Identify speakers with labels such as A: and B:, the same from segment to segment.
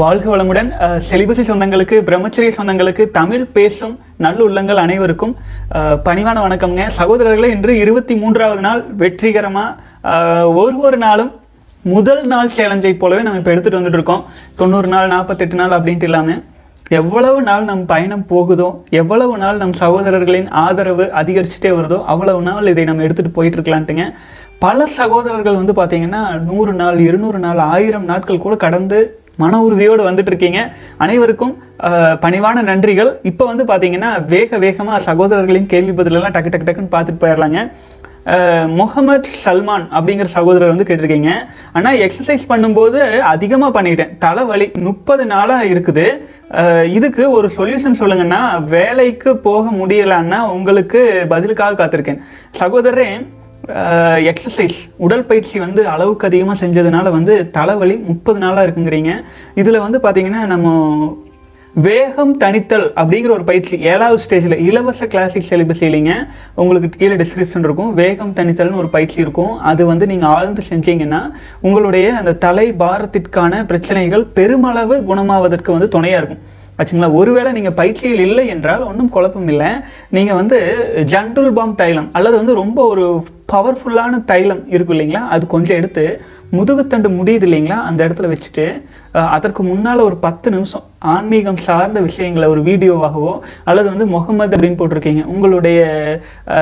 A: வாழ்க வளமுடன். செலிபசி சொந்தங்களுக்கு பிரம்மச்சரிய சொந்தங்களுக்கு தமிழ் பேசும் நல்லுள்ளங்கள் அனைவருக்கும் பணிவான வணக்கம்ங்க. சகோதரர்களே இன்று இருபத்தி மூன்றாவது நாள் வெற்றிகரமாக ஒரு ஒரு நாளும் முதல் நாள் சேலஞ்சை போலவே நம்ம இப்போ எடுத்துகிட்டு வந்துட்டு இருக்கோம். தொண்ணூறு நாள் நாற்பத்தெட்டு நாள் அப்படின்ட்டு இல்லாமல் எவ்வளவு நாள் நம் பயணம் போகுதோ எவ்வளவு நாள் நம் சகோதரர்களின் ஆதரவு அதிகரிச்சுட்டே வருதோ அவ்வளவு நாள் இதை நம்ம எடுத்துகிட்டு போயிட்டுருக்கலான்ட்டுங்க பல சகோதரர்கள் வந்து பார்த்தீங்கன்னா நூறு நாள் இருநூறு நாள் ஆயிரம் நாட்கள் கூட கடந்து மன உறுதியோடு வந்துட்டு இருக்கீங்க அனைவருக்கும் பணிவான நன்றிகள். இப்போ வந்து பார்த்தீங்கன்னா வேக வேகமாக சகோதரர்களின் கேள்வி பதிலெல்லாம் டக்கு டக்கு டக்குன்னு பார்த்துட்டு போயிடலாங்க முகமது சல்மான் அப்படிங்கிற சகோதரர் வந்து கேட்டிருக்கீங்க. ஆனால் எக்ஸசைஸ் பண்ணும்போது அதிகமாக பண்ணிட்டேன். தலைவலி முப்பது நாளாக இருக்குது. இதுக்கு ஒரு சொல்யூஷன் சொல்லுங்கன்னா வேலைக்கு போக முடியலான்னா உங்களுக்கு பதிலுக்காக காத்திருக்கேன். சகோதரரே எக்ஸசைஸ் உடற்பயிற்சி வந்து அளவுக்கு அதிகமாக செஞ்சதுனால வந்து தலைவலி முப்பது நாளாக இருக்குங்கிறீங்க. இதில் வந்து பார்த்தீங்கன்னா நம்ம வேகம் தணித்தல் அப்படிங்கிற ஒரு பயிற்சி ஏழாவது ஸ்டேஜில் இலவச கிளாசிக் சிலிபஸ் இல்லைங்க. உங்களுக்கு கீழே டிஸ்கிரிப்ஷன் இருக்கும். வேகம் தணித்தல்னு ஒரு பயிற்சி இருக்கும். அது வந்து நீங்கள் ஆழ்ந்து செஞ்சீங்கன்னா உங்களுடைய அந்த தலை பாரத்திற்கான பிரச்சனைகள் பெருமளவு குணமாவதற்கு வந்து துணையாக இருக்கும். ஆச்சுங்களா? ஒருவேளை நீங்கள் பயிற்சியில் இல்லை என்றால் ஒன்றும் குழப்பம் இல்லை. நீங்கள் வந்து ஜண்டுல் பாம் தைலம் அல்லது வந்து ரொம்ப ஒரு பவர்ஃபுல்லான தைலம் இருக்கும் இல்லைங்களா? அது கொஞ்சம் எடுத்து முதுகுத்தண்டு முடியுது இல்லைங்களா? அந்த இடத்துல வச்சுட்டு அதற்கு முன்னால் ஒரு பத்து நிமிஷம் ஆன்மீகம் சார்ந்த விஷயங்களை ஒரு வீடியோவாகவோ அல்லது வந்து முகமது அப்படின்னு போட்டிருக்கீங்க. உங்களுடைய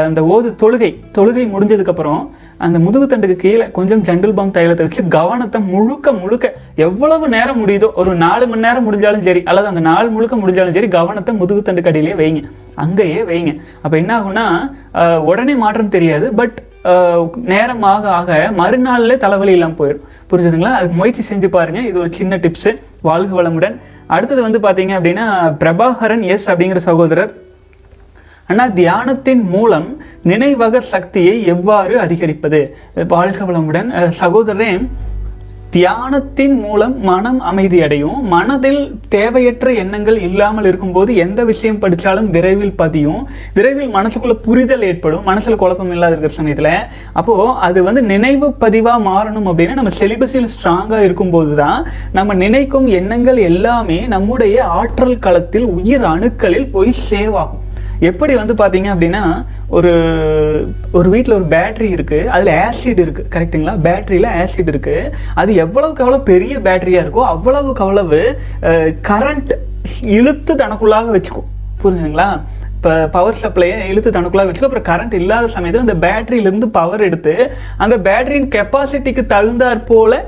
A: அந்த ஓது தொழுகை தொழுகை முடிஞ்சதுக்கப்புறம் அந்த முதுகுத்தண்டுக்கு கீழே கொஞ்சம் ஜண்டில் பாம் தைலத்தை வச்சு கவனத்தை முழுக்க முழுக்க எவ்வளவு நேரம் முடியுதோ ஒரு நாலு மணி நேரம் முடிஞ்சாலும் சரி அல்லது அந்த நாள் முழுக்க முடிஞ்சாலும் சரி கவனத்தை முதுகுத்தண்டு கடையிலே வைங்க. அங்கேயே வைங்க. அப்போ என்ன ஆகும்னா உடனே மாற்றம் தெரியாது பட் நேரம் ஆக ஆக மறுநாள்ல தலைவலி இல்லாமல் போயிடும். புரிஞ்சுதுங்களா? அதுக்கு முயற்சி செஞ்சு பாருங்க. இது ஒரு சின்ன டிப்ஸ் வாழ்க வளமுடன். அடுத்தது வந்து பாத்தீங்க அப்படின்னா பிரபாகரன் எஸ் அப்படிங்கிற சகோதரர் ஆனால் தியானத்தின் மூலம் நினைவக சக்தியை எவ்வாறு அதிகரிப்பது? வாழ்க வளமுடன் சகோதரரே தியானத்தின் மூலம் மனம் அமைதியடையும் மனதில் தேவையற்ற எண்ணங்கள் இல்லாமல் இருக்கும்போது எந்த விஷயம் படித்தாலும் விரைவில் பதியும். விரைவில் மனசுக்குள்ள புரிதல் ஏற்படும். மனசில் குழப்பம் இல்லாத இருக்கிற சமயத்தில். அப்போது அது வந்து நினைவு பதிவாக மாறணும் அப்படின்னா நம்ம செலிபஸில் ஸ்ட்ராங்காக இருக்கும்போது தான் நம்ம நினைக்கும் எண்ணங்கள் எல்லாமே நம்முடைய ஆற்றல் களத்தில் உயிர் அணுக்களில் போய் சேவ் ஆகும். எப்படி வந்து பார்த்தீங்க அப்படின்னா ஒரு ஒரு வீட்டில் ஒரு பேட்டரி இருக்குது அதில் ஆசிட் இருக்குது கரெக்ட்டுங்களா பேட்டரியில் ஆசிட் இருக்குது அது எவ்வளவுக்கு எவ்வளோ பெரிய பேட்டரியாக இருக்கோ அவ்வளவுக்கு அவ்வளவு கரண்ட் இழுத்து தனக்குள்ளாக வச்சுக்கும். புரிஞ்சுங்களா இப்போ பவர் சப்ளையை இழுத்து தனக்குள்ளாக வச்சுக்கோ அப்புறம் கரண்ட் இல்லாத சமயத்தில் அந்த பேட்டரியிலேருந்து பவர் எடுத்து அந்த பேட்டரியின் கெப்பாசிட்டிக்கு தகுந்தாற் போல்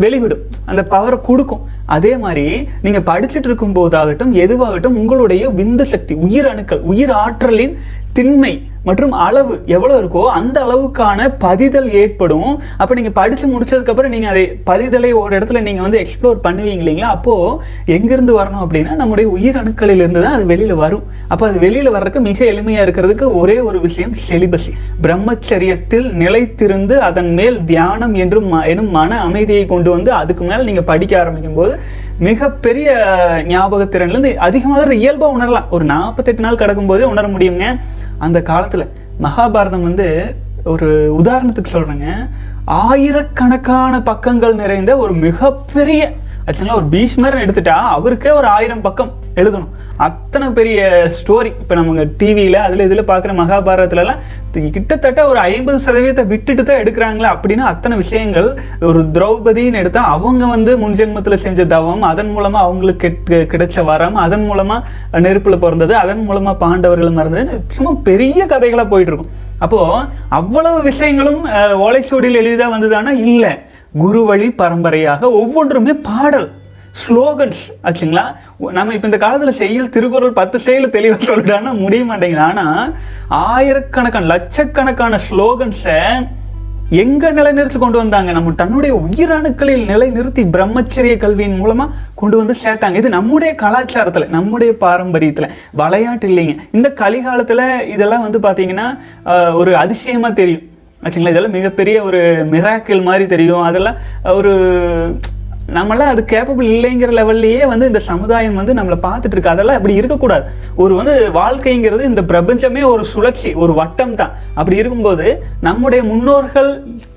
A: வெளிவிடும். அந்த பவரை கொடுக்கும். அதே மாதிரி நீங்கள் படிச்சுட்டு இருக்கும் போதாகட்டும் எதுவாகட்டும் உங்களுடைய விந்து சக்தி உயிர் அணுக்கள் உயிர் ஆற்றலின் திண்மை மற்றும் அளவு எவ்வளோ இருக்கோ அந்த அளவுக்கான பதிதல் ஏற்படும். அப்போ நீங்கள் படித்து முடிச்சதுக்கப்புறம் நீங்கள் அதை பதிதலை ஒரு இடத்துல நீங்கள் வந்து எக்ஸ்ப்ளோர் பண்ணுவீங்க இல்லைங்களா? அப்போது எங்கேருந்து வரணும் அப்படின்னா நம்முடைய உயிர் தான் அது வெளியில் வரும். அப்போ அது வெளியில் வர்றதுக்கு மிக எளிமையாக இருக்கிறதுக்கு ஒரே ஒரு விஷயம் செலிபசி பிரம்மச்சரியத்தில் நிலைத்திருந்து அதன் மேல் தியானம் என்றும் ம- எனும் மன அமைதியை கொண்டு வந்து அதுக்கு மேல் நீங்கள் படிக்க ஆரம்பிக்கும் போது மிகப்பெரிய ஞாபகத்திறன்லேருந்து அதிகமாக இயல்பாக உணரலாம். ஒரு நாற்பத்தெட்டு நாள் கிடக்கும்போதே உணர முடியுங்க. அந்த காலத்தில் மகாபாரதம் வந்து ஒரு உதாரணத்துக்கு சொல்கிறேங்க ஆயிரக்கணக்கான பக்கங்கள் நிறைந்த ஒரு மிகப்பெரிய ஆக்சுவலாக ஒரு பீஷ்மர் எடுத்துட்டா அவருக்கே ஒரு ஆயிரம் பக்கம் எழுதணும். அத்தனை பெரிய ஸ்டோரி இப்போ நம்ம டிவியில் அதில் இதில் பார்க்குற மகாபாரதத்துலலாம் கிட்டத்தட்ட ஒரு ஐம்பது சதவீதத்தை விட்டுட்டு தான் எடுக்கிறாங்களா அப்படின்னா அத்தனை விஷயங்கள் ஒரு திரௌபதின்னு எடுத்தா அவங்க வந்து முன்ஜென்மத்தில் செஞ்ச தவம் அதன் மூலமாக அவங்களுக்கு கெட்- கிடைச்ச வரம் அதன் மூலமாக நெருப்பில் பிறந்தது அதன் மூலமாக பாண்டவர்கள் மறந்தது சும்மா பெரிய கதைகளாக போயிட்டு இருக்கும் அவ்வளவு விஷயங்களும் அஹ், ஓலைச்சுவடியில் எளிதாக வந்ததானா? இல்லை. குரு வழி பரம்பரையாக ஒவ்வொன்றுமே பாடல். ஸ்லோகன்ஸ் ஆச்சுங்களா? நம்ம இப்போ இந்த காலத்தில் செயல் திருக்குறள் பத்து செயல் தெளிவாக சொல்லிட்டான்னா முடிய மாட்டேங்குது. ஆனால் ஆயிரக்கணக்கான லட்சக்கணக்கான ஸ்லோகன்ஸை எங்கே நிலைநிறுத்தி கொண்டு வந்தாங்க? நம்ம தன்னுடைய உயிரணுக்களில் நிலைநிறுத்தி பிரம்மச்சரிய கல்வியின் மூலமாக கொண்டு வந்து சேர்த்தாங்க. இது நம்முடைய கலாச்சாரத்தில் நம்முடைய பாரம்பரியத்தில். விளையாட்டு இல்லைங்க. இந்த கலிகாலத்தில் இதெல்லாம் வந்து பார்த்தீங்கன்னா ஒரு அதிசயமாக தெரியும். ஆச்சுங்களா? இதெல்லாம் மிகப்பெரிய ஒரு மிராக்கிள் மாதிரி தெரியும். அதெல்லாம் ஒரு நம்மளாம் அது கேப்பபிள் இல்லைங்கிற லெவல்லையே வந்து இந்த சமுதாயம் வந்து நம்மளை பார்த்துட்டு இருக்கு அதெல்லாம் அப்படி இருக்கக்கூடாது. ஒரு வந்து வாழ்க்கைங்கிறது இந்த பிரபஞ்சமே ஒரு சுழற்சி ஒரு வட்டம் தான். அப்படி இருக்கும்போது நம்முடைய முன்னோர்கள்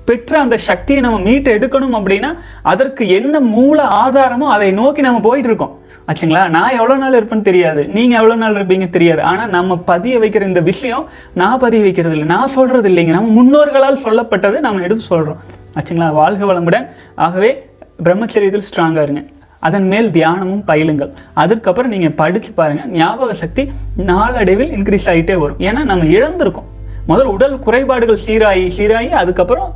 A: பெற்ற அந்த சக்தியை நம்ம மீட்டு எடுக்கணும் அப்படின்னா அதற்கு என்ன மூல ஆதாரமோ அதை நோக்கி நம்ம போயிட்டு இருக்கோம் ஆச்சுங்களா? நான் எவ்வளோ நாள் இருப்பேன்னு தெரியாது. நீங்கள் எவ்வளோ நாள் இருப்பீங்க தெரியாது. ஆனால் நம்ம பதிய வைக்கிற இந்த விஷயம் நான் பதிய வைக்கிறது இல்லை. நான் சொல்கிறது இல்லைங்க. நம்ம முன்னோர்களால் சொல்லப்பட்டதை நம்ம எடுத்து சொல்கிறோம் ஆச்சுங்களா? வாழ்க வளமுடன். ஆகவே பிரம்மச்சரியத்தில் ஸ்ட்ராங்காக இருங்க. அதன் மேல் தியானமும் பயிலுங்கள். அதுக்கப்புறம் நீங்கள் படித்து பாருங்கள் ஞாபக சக்தி நாளடைவில் இன்க்ரீஸ் ஆகிட்டே வரும். ஏன்னா நம்ம இழந்திருக்கோம். முதல் உடல் குறைபாடுகள் சீராகி சீராகி அதுக்கப்புறம்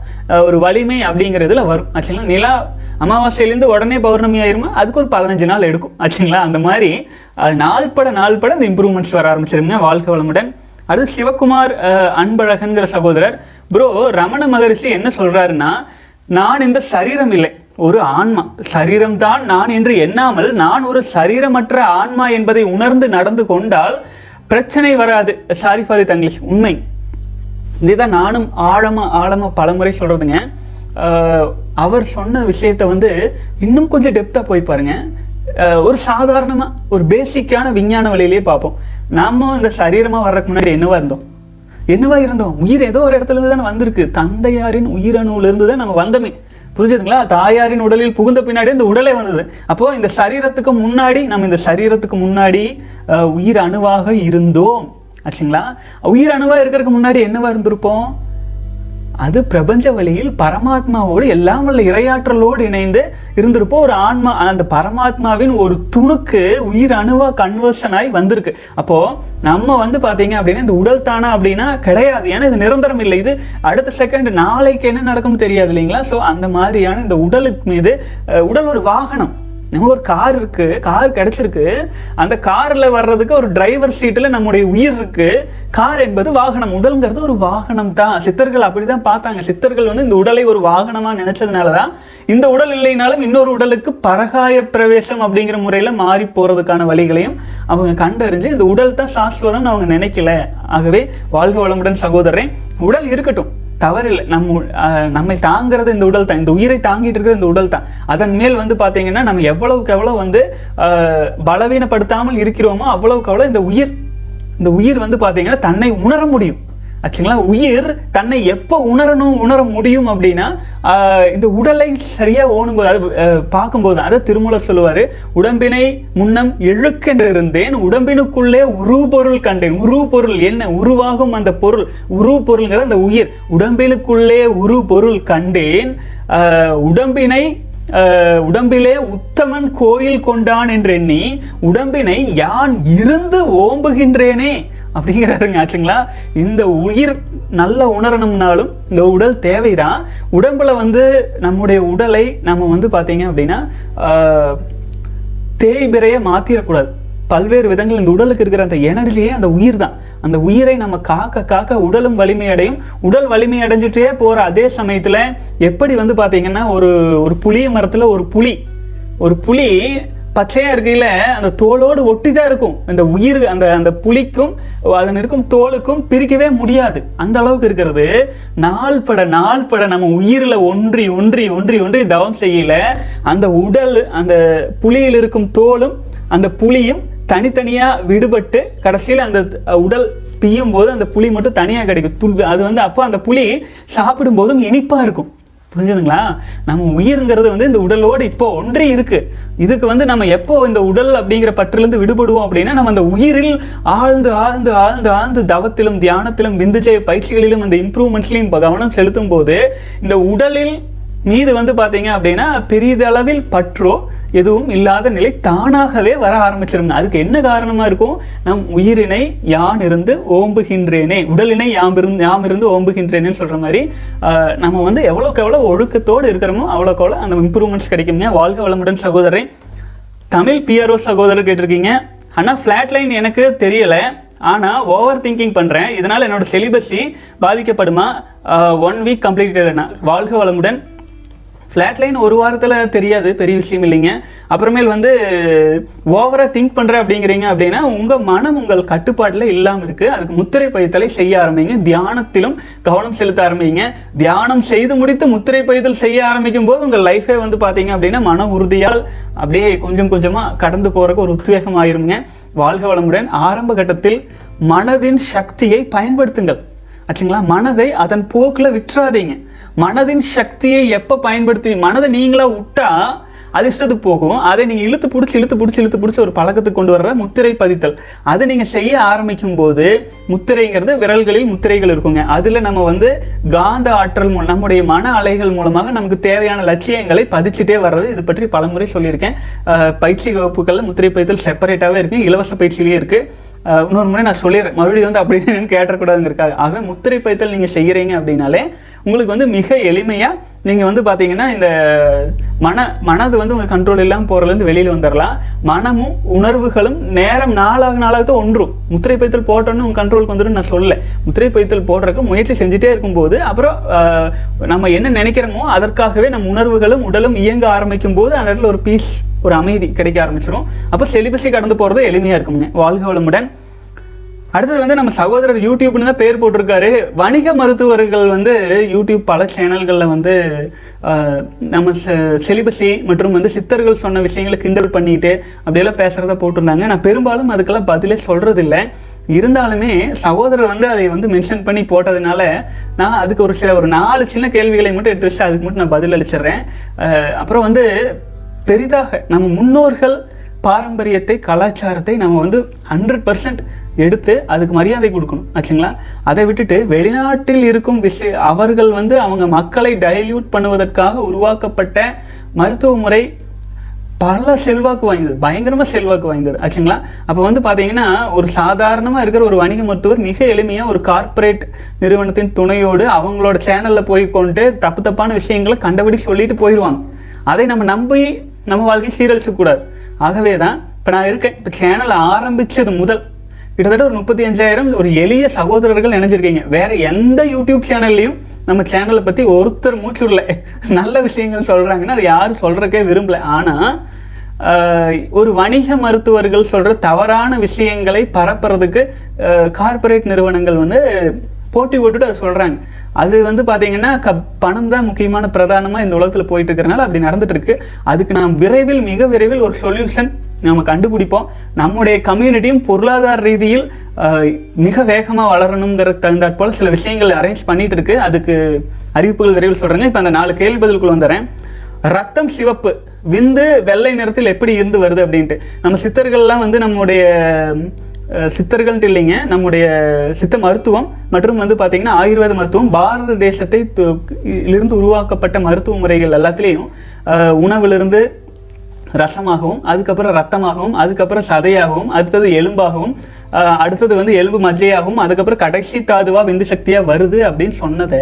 A: ஒரு வலிமை அப்படிங்கிறதுல வரும். ஆச்சுங்களா? நிலா அமாவாசையிலேருந்து உடனே பௌர்ணமி ஆயிருமா? அதுக்கு ஒரு பதினஞ்சு நாள் எடுக்கும். ஆச்சுங்களா? அந்த மாதிரி அஹ், நாள்பட நாள்பட இந்த இம்ப்ரூவ்மெண்ட்ஸ் வர ஆரம்பிச்சிருங்க. வாழ்க்கை வளமுடன். அடுத்து சிவகுமார் அன்பழகன்கிற சகோதரர். ப்ரோ ரமண மகரிஷி என்ன சொல்கிறாருன்னா நான் இந்த சரீரம் இல்லை. ஒரு ஆன்மா. சரீரம் தான் நான் என்று எண்ணாமல் நான் ஒரு சரீரமற்ற ஆன்மா என்பதை உணர்ந்து நடந்து கொண்டால் பிரச்சனை வராது. சாரி ஃபார் தங்கிலீஷ் உண்மை. இதுதான் நானும் ஆழமாக ஆழமாக பலமுறை சொல்கிறதுங்க அவர் சொன்ன விஷயத்த வந்து இன்னும் கொஞ்சம் டெப்த்தாக போய் பாருங்கள் ஒரு சாதாரணமாக ஒரு பேசிக்கான விஞ்ஞான வழியிலேயே பார்ப்போம். நாம இந்த சரீரமாக வர்றதுக்கு முன்னாடி என்னவாக இருந்தோம்? என்னவாக இருந்தோம்? உயிர் ஏதோ ஒரு இடத்துல இருந்து தானே வந்திருக்கு. தந்தையாரின் உயிரணுல தான் நம்ம வந்தமே. புரிஞ்சுதுங்களா? தாயாரின் உடலில் புகுந்த பின்னாடி இந்த உடலே வந்தது. அப்போ இந்த சரீரத்துக்கு முன்னாடி நம்ம இந்த சரீரத்துக்கு முன்னாடி உயிர் அணுவாக இருந்தோம். ஆச்சுங்களா? உயிர் அணுவாக இருக்கிறதுக்கு முன்னாடி என்னவா இருந்திருப்போம்? அது பிரபஞ்ச வழியில் பரமாத்மாவோடு எல்லாம் உள்ள இரையாற்றலோடு இணைந்து இருந்திருப்போம். ஒரு ஆன்மா அந்த பரமாத்மாவின் ஒரு துணுக்கு உயிர் அணுவா கன்வர்ஷன் ஆகி வந்திருக்கு. அப்போ நம்ம வந்து பார்த்தீங்க அப்படின்னா இந்த உடல் தானா அப்படின்னா கிடையாது. ஏன்னா இது நிரந்தரம் இல்லை. இது அடுத்த செகண்ட் நாளைக்கு என்ன நடக்கும்னு தெரியாது இல்லைங்களா? ஸோ அந்த மாதிரியான இந்த உடலுக்கு மீது உடல் ஒரு வாகனம். நம்ம ஒரு கார் இருக்கு. கார் கிடைச்சிருக்கு. அந்த கார்ல வர்றதுக்கு ஒரு டிரைவர் சீட்ல நம்முடைய உயிர் இருக்கு. கார் என்பது வாகனம். உடல்ங்கிறது ஒரு வாகனம் தான். சித்தர்கள் அப்படிதான் பார்த்தாங்க. சித்தர்கள் வந்து இந்த உடலை ஒரு வாகனமா நினைச்சதுனாலதான் இந்த உடல் இல்லைனாலும் இன்னொரு உடலுக்கு பரகாய பிரவேசம் அப்படிங்கிற முறையில மாறி போறதுக்கான வழிகளையும் அவங்க கண்டறிஞ்சு இந்த உடல் தான் சாஸ்வதம்னு அவங்க நினைக்கல. ஆகவே வாழ்க வளமுடன் சகோதரன் உடல் இருக்கட்டும். தவறில்லை. நம்ம அஹ் நம்மை தாங்கிறது இந்த உடல் தான். இந்த உயிரை தாங்கிட்டு இருக்கிறது இந்த உடல் தான். அதன் மேல் வந்து பார்த்தீங்கன்னா நம்ம எவ்வளவுக்கு எவ்வளோ வந்து பலவீனப்படுத்தாமல் இருக்கிறோமோ அவ்வளவுக்கு அவ்வளோ இந்த உயிர் இந்த உயிர் வந்து பார்த்தீங்கன்னா தன்னை உணர முடியும். ஆச்சுங்களா? உயிர் தன்னை எப்போ உணரணும் உணர முடியும் அப்படின்னா இந்த உடலை சரியாக ஓணும்போது அது பார்க்கும்போது அதை திருமூலர் சொல்லுவார் உடம்பினை முன்னம் இழுக்கென்று இருந்தேன் உடம்பினுக்குள்ளே உரு பொருள் கண்டேன். உரு பொருள் என்ன? உருவாகும் அந்த பொருள் உரு அந்த உயிர். உடம்பினுக்குள்ளே உரு பொருள் கண்டேன் உடம்பினை உடம்பிலே உத்தமன் கோயில் கொண்டான் என்றெண்ணி உடம்பினை யான் இருந்து ஓம்புகின்றேனே அப்படிங்கிறாருங்க ஆச்சுங்களா இந்த உயிர் நல்ல உணரணும்னாலும் இந்த உடல் தேவைதான். உடம்புல வந்து நம்முடைய உடலை நம்ம வந்து பார்த்தீங்க அப்படின்னா ஆஹ், தேய்பிறைய மாத்திரக்கூடாது. பல்வேறு விதங்கள் இந்த உடலுக்கு இருக்கிற அந்த எனர்ஜியே அந்த உயிர் தான் அந்த உயிரை நம்ம காக்க காக்க உடலும் வலிமையடையும் உடல் வலிமை அடைஞ்சிட்டே போகிற அதே சமயத்தில் எப்படி வந்து பார்த்தீங்கன்னா ஒரு ஒரு புளிய மரத்தில் ஒரு புளி ஒரு புளி பச்சையாக இருக்கையில் அந்த தோலோடு ஒட்டி தான் இருக்கும். அந்த உயிர் அந்த அந்த புலிக்கும் அதன் இருக்கும் தோலுக்கும் பிரிக்கவே முடியாது. அந்த அளவுக்கு இருக்கிறது. நாள் பட நாள் பட நம்ம உயிரில் ஒன்றி ஒன்றி ஒன்றி ஒன்றி தவம் செய்யல அந்த உடல் அந்த புலியில் இருக்கும் தோலும் அந்த புலியும் தனித்தனியாக விடுபட்டு கடைசியில் அந்த உடல் பியும் போது அந்த புளி மட்டும் தனியாக கிடைக்கும். துள் அது வந்து அப்போ அந்த புளி சாப்பிடும் போதும் இருக்கும். புரிஞ்சுதுங்களா? நம்ம உயிர்ங்கிறது வந்து இந்த உடலோடு இப்போ ஒன்றே இருக்கு. இதுக்கு வந்து நம்ம எப்போ இந்த உடல் அப்படிங்கிற பற்றிலிருந்து விடுபடுவோம் அப்படின்னா நம்ம அந்த உயிரில் ஆழ்ந்து ஆழ்ந்து ஆழ்ந்து ஆழ்ந்து தவத்திலும் தியானத்திலும் விந்துஜய பயிற்சிகளிலும் அந்த இம்ப்ரூவ்மெண்ட்ஸ்லையும் கவனம் செலுத்தும் போது இந்த உடலில் மீது வந்து பார்த்தீங்க அப்படின்னா பெரிதளவில் பற்றோ எதுவும் இல்லாத நிலை தானாகவே வர ஆரம்பிச்சிருங்க. அதுக்கு என்ன காரணமா இருக்கும்? நம் உயிரினை யான் இருந்து ஓம்புகின்றேனே உடலினை யாம் இருந்து யாம் இருந்து ஓம்புகின்றேனேன்னு சொல்ற மாதிரி நம்ம வந்து எவ்வளோக்கு எவ்வளோ ஒழுக்கத்தோடு இருக்கிறோமோ அவ்வளோக்கு அவ்வளோ அந்த இம்ப்ரூவ்மெண்ட்ஸ் கிடைக்குங்க வாழ்க வளமுடன் சகோதரன் தமிழ் பிஆர்ஓ சகோதரர் கேட்டிருக்கீங்க. ஆனால் ஃப்ளாட் லைன் எனக்கு தெரியலை. ஆனால் ஓவர் திங்கிங் பண்ணுறேன் இதனால் என்னோட சிலிபஸி பாதிக்கப்படுமா? ஒன் வீக் கம்ப்ளீட்டட் வாழ்க வளமுடன். ஃப்ளாட் லைன் ஒரு வாரத்தில் தெரியாது பெரிய விஷயம் இல்லைங்க. அப்புறமேல் வந்து ஓவராக திங்க் பண்ணுற அப்படிங்கிறீங்க அப்படின்னா உங்கள் மனம் உங்கள் கட்டுப்பாட்டில் இல்லாமல் இருக்குது அதுக்கு முத்திரை பயித்தலை செய்ய ஆரம்பிங்க. தியானத்திலும் கவனம் செலுத்த ஆரம்பிங்க. தியானம் செய்து முடித்து முத்திரை பயித்தல் செய்ய ஆரம்பிக்கும் போது உங்கள் லைஃபே வந்து பார்த்தீங்க அப்படின்னா மன உறுதியால் அப்படியே கொஞ்சம் கொஞ்சமாக கடந்து போகிறக்கு ஒரு உத்வேகம் ஆயிருங்க. வாழ்க வளமுடன். ஆரம்ப கட்டத்தில் மனதின் சக்தியை பயன்படுத்துங்கள். ஆச்சுங்களா? மனதை அதன் போக்கில் விட்டுறாதீங்க. மனதின் சக்தியை எப்போ பயன்படுத்தி மனதை நீங்களாக விட்டா அது இஷ்டத்துக்கு போகும். அதை நீங்கள் இழுத்து பிடிச்சி இழுத்து பிடிச்சி இழுத்து பிடிச்சி ஒரு பழக்கத்துக்கு கொண்டு வர்ற முத்திரை பதித்தல். அதை நீங்கள் செய்ய ஆரம்பிக்கும் போது முத்திரைங்கிறது விரல்களில் முத்திரைகள் இருக்குங்க. அதில் நம்ம வந்து காந்த ஆற்றல் மூலம் நம்முடைய மன அலைகள் மூலமாக நமக்கு தேவையான லட்சியங்களை பதிச்சுட்டே வர்றது. இது பற்றி பலமுறை சொல்லியிருக்கேன். பயிற்சி வகுப்புகளில் முத்திரை பதித்தல் செப்பரேட்டாகவே இருக்குது இலவச பயிற்சியிலேயே இருக்குது இன்னொரு முறை நான் சொல்லிடுறேன். மறுபடியும் வந்து அப்படின்னு கேட்டக்கூடாதுங்கிறக்காக ஆக முத்திரை பைத்தல் நீங்கள் செய்கிறீங்க அப்படின்னாலே உங்களுக்கு வந்து மிக எளிமையாக நீங்கள் வந்து பார்த்தீங்கன்னா இந்த மன மனது வந்து உங்கள் கண்ட்ரோல் இல்லாமல் போகிறதுலேருந்து வெளியில் வந்துடலாம் மனமும் உணர்வுகளும் நேரம் நாளாக நாளாக தான் ஒன்றும். முத்திரை பைத்தல் போட்டோன்னு உங்கள் கண்ட்ரோலுக்கு வந்துடும் நான் சொல்ல முத்திரை பைத்தல் போடுறதுக்கு முயற்சி செஞ்சுட்டே இருக்கும்போது அப்புறம் நம்ம என்ன நினைக்கிறோமோ அதற்காகவே நம்ம உணர்வுகளும் உடலும் இயங்க ஆரம்பிக்கும் போது அந்த இடத்துல ஒரு பீஸ் ஒரு அமைதி கிடைக்க ஆரம்பிச்சிடும் அப்போ செலிபஸை கடந்து போகிறது எளிமையாக இருக்குங்க வாழ்க வளமுடன். அடுத்தது வந்து நம்ம சகோதரர் யூடியூப்னு தான் பேர் போட்டிருக்காரு. வணிக மருத்துவர்கள் வந்து யூடியூப் பல சேனல்களில் வந்து நம்ம செலிபஸி மற்றும் வந்து சித்தர்கள் சொன்ன விஷயங்களை கிண்டல் பண்ணிட்டு அப்படியெல்லாம் பேசுகிறத போட்டிருந்தாங்க. நான் பெரும்பாலும் அதுக்கெல்லாம் பதிலே சொல்கிறதில்ல இருந்தாலுமே சகோதரர் வந்து அதை வந்து மென்ஷன் பண்ணி போட்டதுனால நான் அதுக்கு ஒரு சில ஒரு நாலு சின்ன கேள்விகளை மட்டும் எடுத்து வச்சு அதுக்கு மட்டும் நான் பதில் அளிச்சிடுறேன். அப்புறம் வந்து பெரிதாக நம்ம முன்னோர்கள் பாரம்பரியத்தை கலாச்சாரத்தை நம்ம வந்து ஹண்ட்ரட் பர்சன்ட் எடுத்து அதுக்கு மரியாதை கொடுக்கணும் ஆச்சுங்களா? அதை விட்டுட்டு வெளிநாட்டில் இருக்கும் விஷய அவர்கள் வந்து அவங்க மக்களை டைல்யூட் பண்ணுவதற்காக உருவாக்கப்பட்ட மருத்துவ முறை பல செல்வாக்கு வாய்ந்தது பயங்கரமாக செல்வாக்கு வாய்ந்தது ஆச்சுங்களா? அப்போ வந்து பார்த்தீங்கன்னா ஒரு சாதாரணமாக இருக்கிற ஒரு வணிக மருத்துவர் மிக எளிமையாக ஒரு கார்ப்பரேட் நிறுவனத்தின் துணையோடு அவங்களோட சேனலில் போய் கொண்டு தப்பு தப்பான விஷயங்களை கண்டபடி சொல்லிட்டு போயிடுவாங்க அதை நம்ம நம்பி நம்ம வாழ்க்கையை சீரழிச்சக்கூடாது. ஆகவே தான் இப்போ நான் இருக்கேன். இப்போ சேனல் ஆரம்பிச்சது முதல். கிட்டத்தட்ட ஒரு முப்பத்தி அஞ்சாயிரம் ஒரு எளிய சகோதரர்கள் இணைஞ்சிருக்கீங்க. வேற எந்த யூடியூப் சேனல்லையும் நம்ம சேனலை பத்தி ஒருத்தர் மூச்சு விடல. நல்ல விஷயங்கள் சொல்றாங்கன்னா அது யாரும் சொல்றக்கே விரும்பல. ஆனா ஒரு வணிக மருத்துவர்கள் சொல்ற தவறான விஷயங்களை பரப்புறதுக்கு கார்ப்பரேட் நிறுவனங்கள் வந்து போட்டி போட்டுட்டு அதை சொல்றாங்க. அது வந்து பாத்தீங்கன்னா க பணம் தான் முக்கியமான பிரதானமா இந்த உலகத்துல போயிட்டு இருக்கிறனால அப்படி நடந்துட்டு இருக்கு. அதுக்கு நாம் விரைவில் மிக விரைவில் ஒரு சொல்யூஷன் நம்ம கண்டுபிடிப்போம். நம்முடைய கம்யூனிட்டியும் பொருளாதார ரீதியில் மிக வேகமாக வளரணுங்கிற தகுந்தாற்போல் சில விஷயங்கள் அரேஞ்ச் பண்ணிட்டு இருக்கு. அதுக்கு அறிவிப்புகள் விரைவில் சொல்கிறேங்க இப்போ அந்த நாலு கேள்வி பதிலுக்குள்ள வந்துடுறேன். ரத்தம் சிவப்பு விந்து வெள்ளை நிறத்தில் எப்படி இருந்து வருது அப்படின்ட்டு. நம்ம சித்தர்கள்லாம் வந்து நம்முடைய சித்தர்கள்ட்டு இல்லைங்க நம்முடைய சித்த மருத்துவம் மற்றும் வந்து பார்த்திங்கன்னா ஆயுர்வேத மருத்துவம் பாரத தேசத்தை இருந்து உருவாக்கப்பட்ட மருத்துவ முறைகள் எல்லாத்துலேயும் உணவுலேருந்து உணவிலிருந்து ரசமாகவும் அதுக்கப்புறம் ரத்தமாகவும் அதுக்கப்புறம் சதையாகவும் அடுத்தது எலும்பாகவும் அடுத்தது வந்து எலும்பு மஜ்ஜையாகவும் அதுக்கப்புறம் கடைசி தாதுவாக விந்து சக்தியாக வருது அப்படின்னு சொன்னதை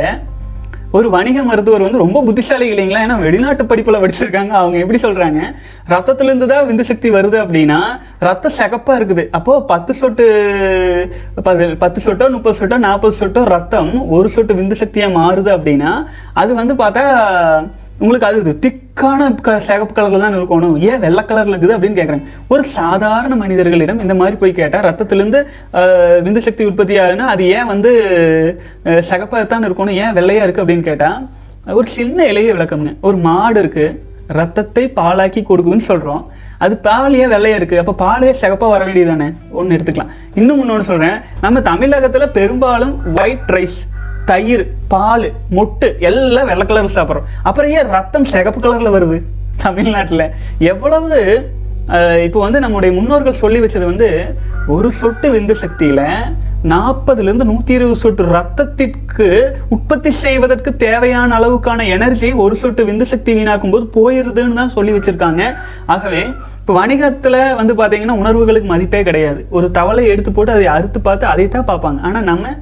A: ஒரு வணிக மருத்துவர் வந்து ரொம்ப புத்திசாலி இல்லைங்களா? ஏன்னா வெளிநாட்டு படிப்பில் படிச்சிருக்காங்க. அவங்க எப்படி சொல்கிறாங்க ரத்தத்துலேருந்து தான் விந்து சக்தி வருது அப்படின்னா ரத்தம் சகப்பாக இருக்குது. அப்போது பத்து சொட்டு பது- பத்து சொட்டோ முப்பது சொட்டோ நாற்பது சொட்டோ ரத்தம் ஒரு சொட்டு விந்து சக்தியாக மாறுது அப்படின்னா அது வந்து பார்த்தா உங்களுக்கு அது திக்கான க- சிகப்பு கலர்ல தான் இருக்கணும். ஏன் வெள்ளை கலர்ல இருக்குது அப்படின்னு கேட்குறாங்க ஒரு சாதாரண மனிதர்களிடம் இந்த மாதிரி போய் கேட்டால் ரத்தத்திலேருந்து விந்து சக்தி உற்பத்தி ஆகுதுன்னா அது ஏன் வந்து சிகப்பாகத்தான் தான் இருக்கணும் ஏன் வெள்ளையாக இருக்குது அப்படின்னு கேட்டால் ஒரு சின்ன இலையை விளக்கம்ங்க. ஒரு மாடு இருக்குது ரத்தத்தை பாலாக்கி கொடுக்குதுன்னு சொல்கிறோம் அது பாலையே வெள்ளையாக வெள்ளையா இருக்கு அப்ப பாலே சிகப்பா வர வேண்டியதானே ஒன்று எடுத்துக்கலாம். இன்னும் இன்னொன்று சொல்றேன். நம்ம தமிழகத்துல பெரும்பாலும் ஒயிட் ரைஸ் தயிர் பால் மொட்டு எல்லாம் வெள்ளை கலரில் சாப்பிட்றோம். அப்புறம் ஏன் ரத்தம் சிகப்பு கலரில் வருது? தமிழ்நாட்டில். எவ்வளவு இப்போ வந்து நம்முடைய முன்னோர்கள் சொல்லி வச்சது வந்து ஒரு சொட்டு விந்து சக்தியில் நாற்பதுலேருந்து நூற்றி இருபது சொட்டு ரத்தத்திற்கு உற்பத்தி செய்வதற்கு தேவையான அளவுக்கான எனர்ஜி ஒரு சொட்டு விந்து சக்தி வீணாக்கும் போது போயிருதுன்னு தான் சொல்லி வச்சுருக்காங்க. ஆகவே இப்போ வணிகத்தில் வந்து பார்த்தீங்கன்னா உணர்வுகளுக்கு மதிப்பே கிடையாது. ஒரு தவளை எடுத்து போட்டு அதை அறுத்து பார்த்து அதை தான் பார்ப்பாங்க. ஆனால் நம்ம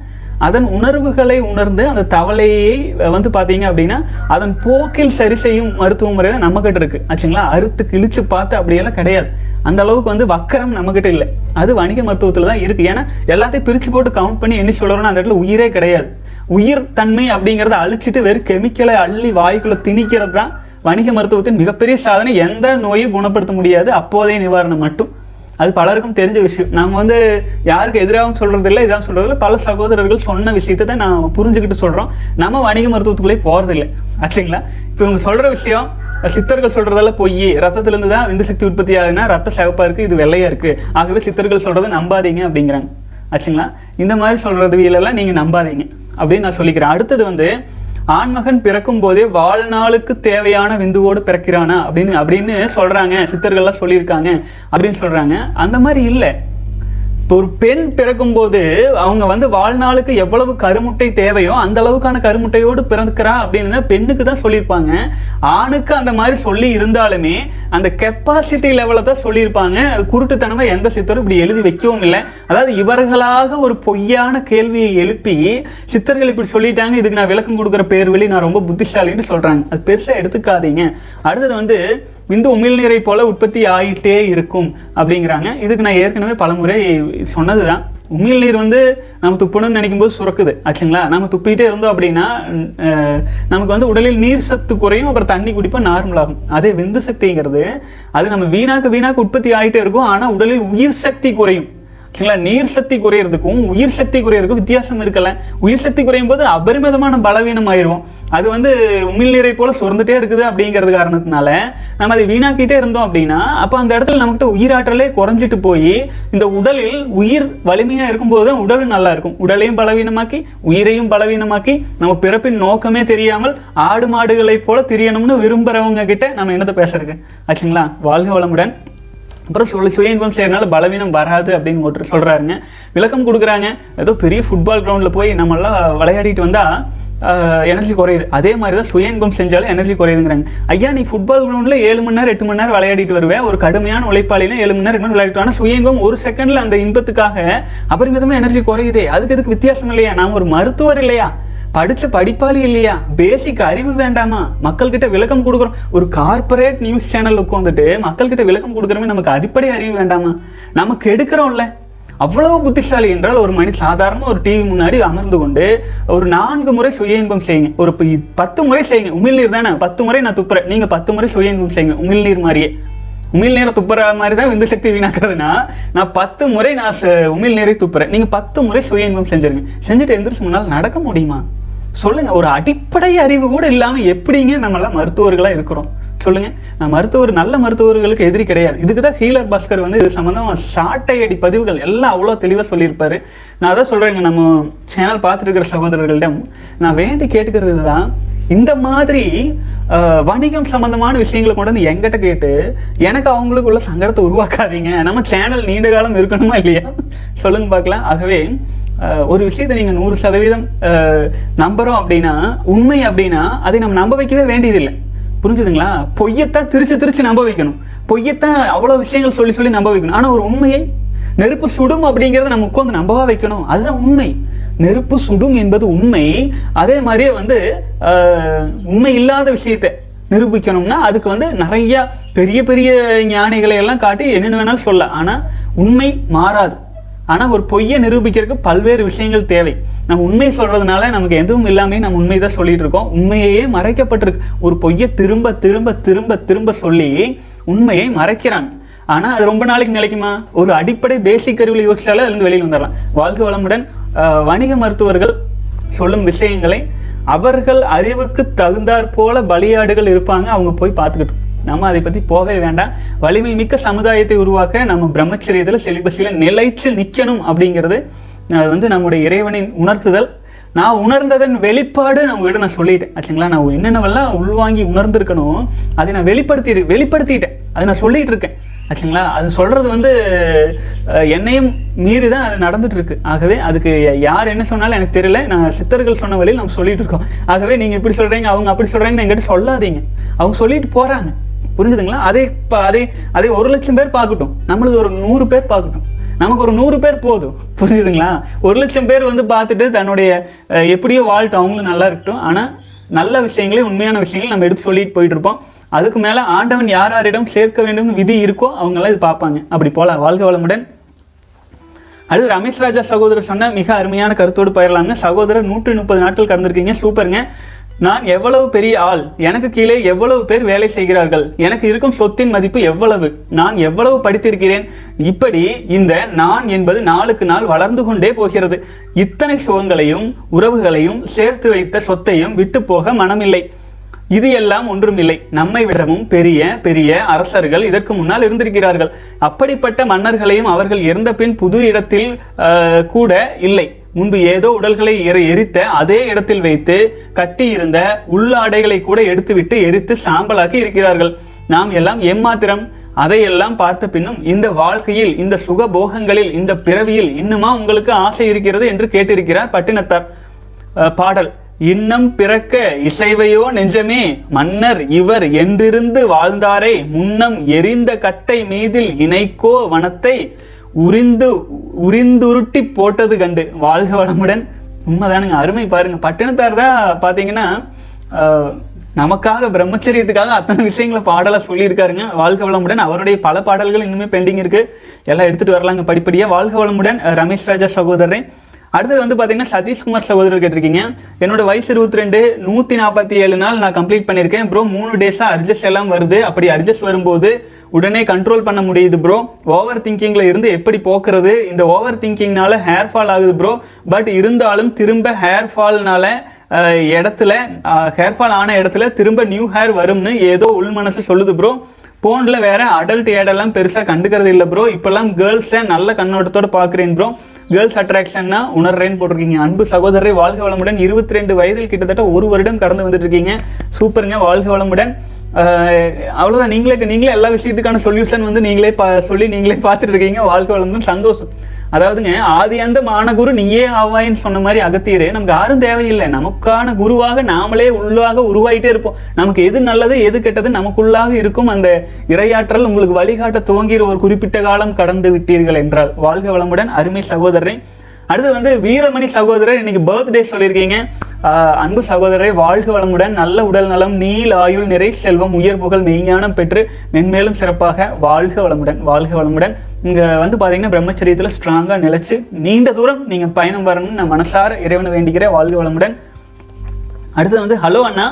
A: அதன் உணர்வுகளை உணர்ந்து அந்த தவளையை வந்து பார்த்தீங்க அப்படின்னா அதன் போக்கில் சரி செய்யும் மருத்துவ முறைகள் நம்மக்கிட்ட கிட்ட இருக்கு. ஆச்சுங்களா? அறுத்து கிழிச்சு பார்த்து அப்படியெல்லாம் கிடையாது. அந்த அளவுக்கு வந்து வக்கரம் நம்மக்கிட்ட இல்லை. அது வணிக மருத்துவத்தில் தான் இருக்குது ஏன்னா எல்லாத்தையும் பிரித்து போட்டு கவுண்ட் பண்ணி என்ன சொல்கிறோன்னா அந்த இடத்துல உயிரே கிடையாது. உயிர் தன்மை அப்படிங்கிறத அழிச்சிட்டு வெறும் கெமிக்கலை அள்ளி வாய்க்குள்ள திணிக்கிறது தான் வணிக மருத்துவத்தின் மிகப்பெரிய சாதனை. எந்த நோயும் குணப்படுத்த முடியாது. அப்போதைய நிவாரணம் மட்டும். அது பலருக்கும் தெரிஞ்ச விஷயம். நம்ம வந்து யாருக்கு எதிராகவும் சொல்கிறது இல்லை இதான் சொல்கிறது இல்லை. பல சகோதரர்கள் சொன்ன விஷயத்தை தான் நான் புரிஞ்சுக்கிட்டு சொல்கிறோம் நம்ம வணிக மருத்துவத்துக்குள்ளே போகிறதில்ல இல்லை. ஆச்சுங்களா இப்போ இவங்க சொல்கிற விஷயம் சித்தர்கள் சொல்கிறதெல்லாம் பொய் ரத்தத்துலேருந்து தான் விந்து சக்தி உற்பத்தி ஆகுதுன்னா ரத்த சிவப்பாக இருக்குது இது வெள்ளையாக இருக்குது ஆகவே சித்தர்கள் சொல்கிறத நம்பாதீங்க அப்படிங்கிறாங்க. ஆச்சுங்களா இந்த மாதிரி சொல்கிறது வீலெல்லாம் நீங்கள் நம்பாதீங்க அப்படின்னு நான் சொல்லிக்கிறேன். அடுத்தது வந்து ஆண்மகன் பிறக்கும் போதே வாழ்நாளுக்கு தேவையான விந்துவோடு பிறக்கிறானா அப்படின்னு அப்படின்னு சொல்றாங்க சித்தர்கள்லாம் சொல்லியிருக்காங்க அப்படின்னு சொல்றாங்க. அந்த மாதிரி இல்லை. இப்போ ஒரு பெண் பிறக்கும்போது அவங்க வந்து வாழ்நாளுக்கு எவ்வளவு கருமுட்டை தேவையோ அந்த அளவுக்கான கருமுட்டையோடு பிறந்துக்கிறா அப்படின்னு பெண்ணுக்கு தான் சொல்லியிருப்பாங்க. ஆணுக்கு அந்த மாதிரி சொல்லி இருந்தாலுமே அந்த கெப்பாசிட்டி லெவலில் தான் சொல்லியிருப்பாங்க. அது குருட்டுத்தனமாக எந்த சித்தரும் இப்படி எழுதி வைக்கவும் இல்லை. அதாவது இவர்களாக ஒரு பொய்யான கேள்வியை எழுப்பி சித்தர்கள் இப்படி சொல்லிட்டாங்க இதுக்கு நான் விளக்கம் கொடுக்குற பேர் வழி நான் ரொம்ப புத்திசாலின்னு சொல்கிறாங்க அது பெருசாக எடுத்துக்காதீங்க. அடுத்தது வந்து விந்து உமிழ்நீரை போல உற்பத்தி ஆயிட்டே இருக்கும் அப்படிங்கிறாங்க. இதுக்கு நான் ஏற்கனவே பலமுறை சொன்னது தான் உமிழ்நீர் வந்து நம்ம துப்பணும்னு நினைக்கும் போது சுரக்குது. ஆச்சுங்களா? நம்ம துப்பிட்டே இருந்தோம் அப்படின்னா நமக்கு வந்து உடலில் நீர் சத்து குறையும் அப்புறம் தண்ணி குடிப்போம் நார்மலாகும் அதே விந்து சக்திங்கிறது அது நம்ம வீணாக்கு வீணாக்கு உற்பத்தி ஆகிட்டே இருக்கும் ஆனால் உடலில் உயிர் சக்தி குறையும். சரிங்களா நீர் சக்தி குறையிறதுக்கும் உயிர் சக்தி குறையிறதுக்கும் வித்தியாசம் இருக்கல. உயிர் சக்தி குறையும் போது அபரிமிதமான பலவீனம் ஆயிரும் அது வந்து உமிழ்நீரை போல சுரந்துட்டே இருக்குது அப்படிங்கிறது காரணத்தினால நம்ம அதை வீணாக்கிட்டே இருந்தோம் அப்படின்னா அப்போ அந்த இடத்துல நம்மகிட்ட உயிராற்றலே குறைஞ்சிட்டு போய் இந்த உடலில் உயிர் வலிமையா இருக்கும்போது தான் உடல் நல்லா இருக்கும். உடலையும் பலவீனமாக்கி உயிரையும் பலவீனமாக்கி நம்ம பிறப்பின் நோக்கமே தெரியாமல் ஆடு மாடுகளை போல திரியணும்னு விரும்புறவங்க கிட்ட நம்ம என்னத்தை பேசுறதுக்கு ஆச்சுங்களா? வாழ்க வளமுடன். அப்புறம் சொல்ல சுய இன்பம் செய்யறதுனால பலவீனம் வராது அப்படின்னு ஒருத்தர் சொல்கிறாருங்க விளக்கம் கொடுக்குறாங்க. ஏதோ பெரிய ஃபுட்பால் கிரவுண்டில் போய் நம்மளாம் விளையாடிட்டு வந்தால் எனர்ஜி குறையுது. அதே மாதிரி தான் சுய இன்பம் செஞ்சாலும் எனர்ஜி குறையுதுங்கிறாங்க. ஐயா நீ ஃபுட்பால் கிரவுண்ட்ல ஏழு மணி நேரம் எட்டு மணி நேரம் விளையாடிட்டு வருவேன் ஒரு கடுமையான உழைப்பாளினா ஏழு மணி நேரம் எட்டு மணி விளையாடிட்டு ஆனால் சுய இன்பம் ஒரு செகண்ட்ல அந்த இன்பத்துக்காக அபரிமிதமாக எனர்ஜி குறையுதே. அதுக்கு எதுக்கு வித்தியாசம் இல்லையா? நான் ஒரு மருத்துவர் இல்லையா? படிச்ச படிப்பாளி இல்லையா? பேசிக் அறிவு வேண்டாமா? மக்கள்கிட்ட விளக்கம் கொடுக்குறோம். ஒரு கார்ப்பரேட் நியூஸ் சேனல் உட்காந்துட்டு மக்கள்கிட்ட விளக்கம் கொடுக்குறமே நமக்கு அடிப்படை அறிவு வேண்டாமா? நமக்கு எடுக்கிறோம்ல. அவ்வளவு புத்திசாலி என்றால் ஒரு மணி சாதாரண ஒரு டிவி முன்னாடி அமர்ந்து கொண்டு ஒரு நான்கு முறை சுய இன்பம் செய்யுங்க. ஒரு பத்து முறை செய்யுங்க. உமிழ்நீர் தானே? பத்து முறை நான் துப்புறேன். நீங்க பத்து முறை சுய இன்பம் செய்யுங்க. உமிழ்நீர் மாதிரியே. உமிழ்நீரை துப்புற மாதிரி தான் விந்து சக்தி வீணாக்குறதுனா நான் பத்து முறை நான் உமிழ்நீரை துப்புறேன். நீங்க பத்து முறை சுய இன்பம் செஞ்சிருங்க. செஞ்சுட்டு எந்திரிச்சு முன்னால் நடக்க முடியுமா? சொல்லுங்க ஒரு அடிப்படை அறிவு கூட இல்லாம எப்படிங்க நம்மளாம் மருத்துவர்களா இருக்கிறோம்? சொல்லுங்க. நான் மருத்துவர் நல்ல மருத்துவர்களுக்கு எதிரி கிடையாது. இதுக்கு தான் ஹீலர் பாஸ்கர் வந்து இது சம்மந்தமாக சாட்டை அடி பதிவுகள் எல்லாம் அவ்வளோ தெளிவாக சொல்லியிருப்பாரு. நான் அதான் சொல்கிறேங்க நம்ம சேனல் பார்த்துருக்கிற சகோதரர்களிடம் நான் வேண்டி கேட்டுக்கிறது தான் இந்த மாதிரி வணிகம் சம்மந்தமான விஷயங்களை கொண்டு வந்து எங்கிட்ட கேட்டு எனக்கு அவங்களுக்குள்ள சங்கடத்தை உருவாக்காதீங்க. நம்ம சேனல் நீண்ட காலம் இருக்கணுமா இல்லையா? சொல்லுங்க பார்க்கலாம். ஆகவே ஒரு விஷயத்தை நீங்கள் நூறு சதவீதம் நம்புகிறோம் அப்படின்னா உண்மை அப்படின்னா அதை நம்ம நம்ப வைக்கவே வேண்டியதில்லை. புரிஞ்சுதுங்களா? பொய்யத்தான் திருச்சு திருச்சு நம்ப வைக்கணும். பொய்யத்தான் அவ்வளோ விஷயங்கள் சொல்லி சொல்லி நம்ப வைக்கணும். ஆனால் ஒரு உண்மையை நெருப்பு சுடும் அப்படிங்கிறத நம்ம உட்காந்து நம்பவா வைக்கணும். அதுதான் உண்மை. நெருப்பு சுடும் என்பது உண்மை. அதே மாதிரியே வந்து உண்மை இல்லாத விஷயத்தை நிரூபிக்கணும்னா அதுக்கு வந்து நிறைய பெரிய பெரிய ஞானிகளை எல்லாம் காட்டி என்னென்ன வேணாலும் சொல்லலாம். ஆனால் உண்மை மாறாது. ஆனால் ஒரு பொய்யை நிரூபிக்கிறதுக்கு பல்வேறு விஷயங்கள் தேவை. நம்ம உண்மை சொல்கிறதுனால நமக்கு எதுவும் இல்லாமல் நம்ம உண்மை தான் சொல்லிட்டு இருக்கோம். உண்மையே மறைக்கப்பட்டிருக்கு. ஒரு பொய்யை திரும்ப திரும்ப திரும்ப திரும்ப சொல்லி உண்மையை மறைக்கிறாங்க. ஆனால் அது ரொம்ப நாளைக்கு நிலைக்குமா? ஒரு அடிப்படை பேசிக் அறிவில் யோசிச்சாலே அதுலேருந்து வெளியில் வந்துடலாம். வாழ்க்கை வளமுடன். வணிக மருத்துவர்கள் சொல்லும் விஷயங்களை அவர்கள் அறிவுக்கு தகுந்தாற் போல பலியாடுகள் இருப்பாங்க. அவங்க போய் பார்த்துக்கிட்டோம் நம்ம அதை பத்தி போகவே வேண்டாம். வலிமை மிக்க சமுதாயத்தை உருவாக்க நம்ம பிரம்மச்சரியத்துல செலிபஸில நிலைச்சு நிக்கணும் அப்படிங்கிறது அது வந்து நம்முடைய இறைவனின் உணர்த்துதல். நான் உணர்ந்ததன் வெளிப்பாடு நான் உங்ககிட்ட நான் சொல்லிட்டேன். ஆச்சுங்களா? நான் என்னென்னவெல்லாம் உள்வாங்கி உணர்ந்திருக்கணும் அதை நான் வெளிப்படுத்தி வெளிப்படுத்திட்டேன். அதை நான் சொல்லிட்டு இருக்கேன் ஆச்சுங்களா? அது சொல்றது வந்து என்னையும் மீறி தான் அது நடந்துட்டு இருக்கு ஆகவே அதுக்கு யார் என்ன சொன்னாலும் எனக்கு தெரியல. நான் சித்தர்கள் சொன்ன வழியில் நம்ம சொல்லிட்டு இருக்கோம் ஆகவே நீங்க இப்படி சொல்றீங்க அவங்க அப்படி சொல்றாங்கன்னு என்கிட்ட சொல்லாதீங்க. அவங்க சொல்லிட்டு போறாங்க. புரிஞ்சுதுங்களா? அதே அதே அதே ஒரு லட்சம் பேர் பார்க்கட்டும். நம்மளது ஒரு நூறு பேர் பார்க்கட்டும். நமக்கு ஒரு நூறு பேர் போதும். புரியுதுங்களா ஒரு லட்சம் பேர் வந்து பார்த்துட்டு தன்னுடைய எப்படியோ வாழ்ட்டு அவங்களும் நல்லா இருக்கட்டும். ஆனால் நல்ல விஷயங்களே உண்மையான விஷயங்களை நம்ம எடுத்து சொல்லிட்டு போயிட்டு இருப்போம். அதுக்கு மேலே ஆண்டவன் யார் யாரிடம் சேர்க்க வேண்டும் விதி இருக்கோ அவங்களாம் இது பார்ப்பாங்க. அப்படி போகலாம் வாழ்க வளமுடன். அடுத்து ரமேஷ் ராஜா சகோதரர் சொன்ன மிக அருமையான கருத்தோடு போயிடலாங்க சகோதரர் நூற்றி முப்பது நாட்கள் கடந்திருக்கீங்க. சூப்பருங்க. நான் எவ்வளவு பெரிய ஆள்? எனக்கு கீழே எவ்வளவு பேர் வேலை செய்கிறார்கள்? எனக்கு இருக்கும் சொத்தின் மதிப்பு எவ்வளவு? நான் எவ்வளவு படித்திருக்கிறேன்? இப்படி இந்த நான் என்பது நாளுக்கு நாள் வளர்ந்து கொண்டே போகிறது. இத்தனை சுகங்களையும் உறவுகளையும் சேர்த்து வைத்த சொத்தையும் விட்டு போக மனமில்லை. இது எல்லாம் ஒன்றுமில்லை நம்மை விடவும் பெரிய பெரிய அரசர்கள் இதற்கு முன்னால் இருந்திருக்கிறார்கள். அப்படிப்பட்ட மன்னர்களையும் அவர்கள் இறந்த பின் புது இடத்தில் கூட இல்லை. முன்பு ஏதோ உடல்களை எரித்த அதே இடத்தில் வைத்து கட்டியிருந்த உள்ளாடைகளை கூட எடுத்துவிட்டு எரித்து சாம்பலாக்கி இருக்கிறார்கள். நாம் எல்லாம் எம்மாத்திரம் அதையெல்லாம் பார்த்த பின்னும் இந்த வாழ்க்கையில் இந்த சுக போகங்களில் இந்த பிறவியில் இன்னுமா உங்களுக்கு ஆசை இருக்கிறது என்று கேட்டிருக்கிறார் பட்டினத்தார். பாடல் இன்னம் பிறக்க இசைவையோ நெஞ்சமே மன்னர் இவர் என்றிருந்து வாழ்ந்தாரே முன்னம் எரிந்த கட்டை மீதில் இணைக்கோ வனத்தை உரிந்து உரிந்துருட்டி போட்டது கண்டு. வாழ்க வளமுடன். உண்மைதானுங்க. அருமை பாருங்க. பட்டினத்தார் தான் பார்த்தீங்கன்னா நமக்காக பிரம்மச்சரியத்துக்காக அத்தனை விஷயங்களை பாடலாக சொல்லியிருக்காருங்க. வாழ்க வளமுடன். அவருடைய பல பாடல்கள் இன்னுமே பெண்டிங் இருக்குது எல்லாம் எடுத்துகிட்டு வரலாங்க படிப்படியாக வாழ்க வளமுடன். ரமேஷ் ராஜா சகோதரன் அடுத்தது வந்து பார்த்தீங்கன்னா சதீஷ்குமார் சகோதரர் கேட்டிருக்கீங்க. என்னோட வயசு இருபத்தி ரெண்டு நூற்றி நாற்பத்தி ஏழு நாள் நான் கம்ப்ளீட் பண்ணியிருக்கேன். ப்ரோ மூணு டேஸாக அட்ஜஸ்ட் எல்லாம் வருது. அப்படி அட்ஜஸ்ட் வரும்போது உடனே கண்ட்ரோல் பண்ண முடியுது ப்ரோ ஓவர் திங்கிங்கில் இருந்து எப்படி போக்குறது? இந்த ஓவர் திங்கிங்னால ஹேர் ஃபால் ஆகுது ப்ரோ பட் இருந்தாலும் திரும்ப ஹேர் ஃபால்னால இடத்துல ஹேர் ஃபால் ஆன இடத்துல திரும்ப நியூ ஹேர் வரும்னு ஏதோ உள் மனசு சொல்லுது ப்ரோ ஃபோனில் வேற அடல்ட் ஏடெல்லாம் பெருசாக கண்டுக்கிறது இல்லை ப்ரோ இப்போல்லாம் கேர்ள்ஸை நல்ல கண்ணோட்டத்தோடு பார்க்குறேன் ப்ரோ கேர்ள்ஸ் அட்ராக்ஷன்னா உணர்றேன்னு போட்டிருக்கீங்க. அன்பு சகோதரரை வாழ்க வளமுடன். இருபத்தி ரெண்டு வயதில் கிட்டத்தட்ட ஒரு வருடம் கடந்து வந்துட்டு இருக்கீங்க சூப்பருங்க வாழ்க வளமுடன். அவ்வளோதான் நீங்களே நீங்களே எல்லா விஷயத்துக்கான சொல்யூஷன் வந்து நீங்களே பா சொல்லி நீங்களே பார்த்துட்டு இருக்கீங்க வாழ்க வளமுடன். சந்தோஷம். அதாவதுங்க ஆதி அந்த மானகுரு நீயே ஆவாயின்னு சொன்ன மாதிரி அகத்தியரே நமக்கு யாரும் தேவையில்லை. நமக்கான குருவாக நாமளே உள்ளாக உருவாயிட்டே இருப்போம். நமக்கு எது நல்லது எது கெட்டது நமக்குள்ளாக இருக்கும் அந்த இரையாற்றல் உங்களுக்கு வழிகாட்ட துவங்கிற ஒரு குறிப்பிட்ட காலம் கடந்து விட்டீர்கள் என்றால். வாழ்க வளமுடன் அருமை சகோதரரை. அடுத்து வந்து வீரமணி சகோதரர் இன்னைக்கு பர்த்டே சொல்லியிருக்கீங்க. அன்பு சகோதரரை வாழ்க வளமுடன் நல்ல உடல் நலம் நீல் ஆயுள் நிறை செல்வம் உயர் புகழ் மெய்ஞானம் பெற்று மென்மேலும் சிறப்பாக வாழ்க வளமுடன் வாழ்க வளமுடன். இங்க வந்து பாத்தீங்கன்னா பிரம்மச்சரியத்துல ஸ்ட்ராங்கா நிலைச்சு நீண்ட தூரம் நீங்க பயணம் வரணும்னு நான் மனசார இறைவனை வேண்டிக்கிறேன். வாழ்க வளமுடன். அடுத்து வந்து ஹலோ அண்ணா.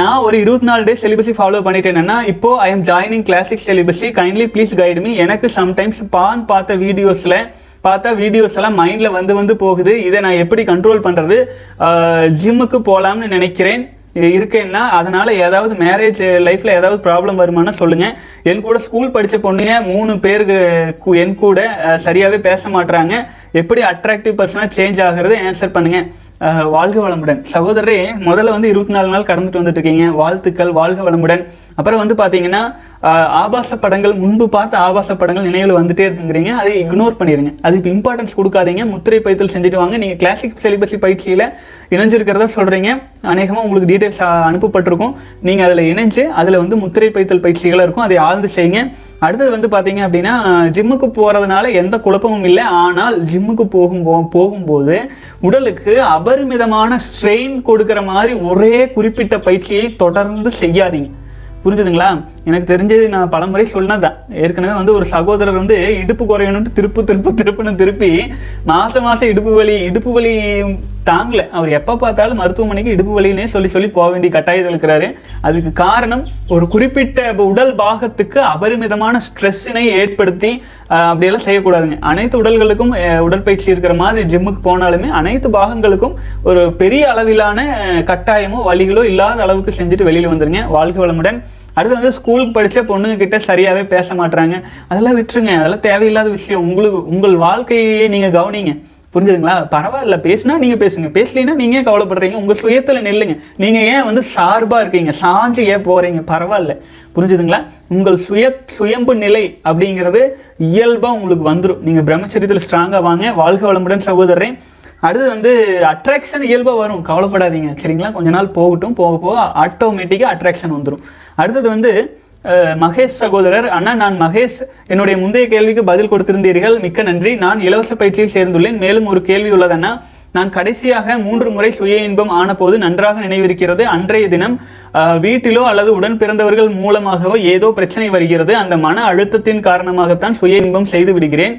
A: நான் ஒரு இருபத்தி நாலு டேஸ் சிலிபஸை ஃபாலோ பண்ணிட்டேன்னா இப்போ ஐ எம் ஜாயினிங் கிளாசிக் சிலிபஸி கைண்ட்லி ப்ளீஸ் கைடு மீ எனக்கு சம்டைம்ஸ் பான் பார்த்த வீடியோஸில் பார்த்தா வீடியோஸ் எல்லாம் மைண்டில் வந்து வந்து போகுது. இதை நான் எப்படி கண்ட்ரோல் பண்ணுறது ஜிம்முக்கு போகலாம்னு நினைக்கிறேன். இருக்கேன்னா அதனால் ஏதாவது மேரேஜ் லைஃப்பில் ஏதாவது ப்ராப்ளம் வருமானா சொல்லுங்கள் என் கூட ஸ்கூல் படித்த பொண்ணுங்க மூணு பேருக்கு என் கூட சரியாகவே பேச மாட்டுறாங்க எப்படி அட்ராக்டிவ் பர்சனாக சேஞ்ச் ஆகிறது ஆன்சர் பண்ணுங்கள் வாழ்க வளமுடன். சகோதரரே முதல்ல வந்து இருபத்தி நாலு நாள் கடந்துட்டு வந்துட்டு இருக்கீங்க. வாழ்த்துக்கள் வாழ்க வளமுடன். அப்புறம் வந்து பார்த்தீங்கன்னா ஆபாச படங்கள் முன்பு பார்த்த ஆபாச படங்கள் நினைவில் வந்துட்டே இருக்குங்கிறீங்க. அதை இக்னோர் பண்ணிடுங்க அதுக்கு இம்பார்ட்டன்ஸ் கொடுக்காதீங்க. முத்திரை பயிற்சியில் செஞ்சுட்டு வாங்க. நீங்கள் கிளாசிக் சிலிபஸி பயிற்சியில் இணைஞ்சிருக்கிறதா சொல்கிறீங்க அநேகமாக உங்களுக்கு டீடைல்ஸ் அனுப்பப்பட்டிருக்கும். நீங்கள் அதில் இணைஞ்சு அதில் வந்து முத்திரை பைத்தல் பயிற்சிகளாக இருக்கும். அதை ஆழ்ந்து செய்யுங்க. அடுத்தது வந்து பார்த்தீங்க அப்படின்னா ஜிம்முக்கு போகிறதுனால எந்த குழப்பமும் இல்லை. ஆனால் ஜிம்முக்கு போகும் போ- போகும்போது உடலுக்கு அபரிமிதமான ஸ்ட்ரெயின் கொடுக்குற மாதிரி ஒரே குறிப்பிட்ட பயிற்சியை தொடர்ந்து செய்யாதீங்க. புரிஞ்சுதுங்களா? எனக்கு தெரிஞ்சது நான் பலமுறை சொன்னதான் ஏற்கனவே வந்து ஒரு சகோதரர் வந்து இடுப்பு குறையணும்னு திருப்பு திருப்பு திருப்புன்னு திருப்பி மாதம் மாதம் இடுப்பு வலி இடுப்பு வலி தாங்கல. அவர் எப்போ பார்த்தாலும் மருத்துவமனைக்கு இடுப்பு வலினே சொல்லி சொல்லி போக வேண்டிய கட்டாயத்தில் இருக்கிறாரு. அதுக்கு காரணம் ஒரு குறிப்பிட்ட உடல் பாகத்துக்கு அபரிமிதமான ஸ்ட்ரெஸ்ஸினை ஏற்படுத்தி அப்படியெல்லாம் செய்யக்கூடாதுங்க. அனைத்து உடல்களுக்கும் உடற்பயிற்சி இருக்கிற மாதிரி ஜிம்முக்கு போனாலுமே அனைத்து பாகங்களுக்கும் ஒரு பெரிய அளவிலான கட்டாயமோ வலிகளோ இல்லாத அளவுக்கு செஞ்சுட்டு வெளியில் வந்துருங்க. வாழ்க்கை வளமுடன். அடுத்து வந்து ஸ்கூலுக்கு படித்த பொண்ணுங்க கிட்ட சரியாகவே பேச மாட்டுறாங்க அதெல்லாம் விட்டுருங்க. அதெல்லாம் தேவையில்லாத விஷயம். உங்களுக்கு உங்கள் வாழ்க்கையே நீங்கள் கவனிங்க. புரிஞ்சுதுங்களா? பரவாயில்ல. பேசுனா நீங்கள் பேசுங்க. பேசலைன்னா நீங்கள் ஏன் கவலைப்படுறீங்க? உங்கள் சுயத்தில் நில்லுங்க. நீங்கள் ஏன் வந்து சார்பாக இருக்கீங்க? சாஞ்சு ஏன் போகிறீங்க பரவாயில்ல. புரிஞ்சுதுங்களா? உங்கள் சுய சுயம்பு நிலை அப்படிங்கிறது இயல்பாக உங்களுக்கு வந்துடும் நீங்கள் பிரம்மச்சரியத்தில் ஸ்ட்ராங்காக வாங்க. வாழ்க வளமுடன் சகோதரன் அடுத்து வந்து அட்ராக்ஷன் இயல்பாக வரும். கவலைப்படாதீங்க. சரிங்களா? கொஞ்ச நாள் போகட்டும். போக போக ஆட்டோமேட்டிக்காக அட்ராக்ஷன் வந்துடும் அடுத்தது வந்து மகேஷ் சகோதரர் அண்ணா நான் மகேஷ். என்னுடைய முந்தைய கேள்விக்கு பதில் கொடுத்திருந்தீர்கள். மிக்க நன்றி. நான் இலவச பயிற்சியில் சேர்ந்துள்ளேன். மேலும் ஒரு கேள்வி உள்ளதன்னா நான் கடைசியாக மூன்று முறை சுய இன்பம் ஆனபோது நன்றாக நினைவிருக்கிறது. அன்றைய தினம் வீட்டிலோ அல்லது உடன் பிறந்தவர்கள் மூலமாகவோ ஏதோ பிரச்சனை வருகிறது. அந்த மன அழுத்தத்தின் காரணமாகத்தான் சுய இன்பம் செய்து விடுகிறேன்.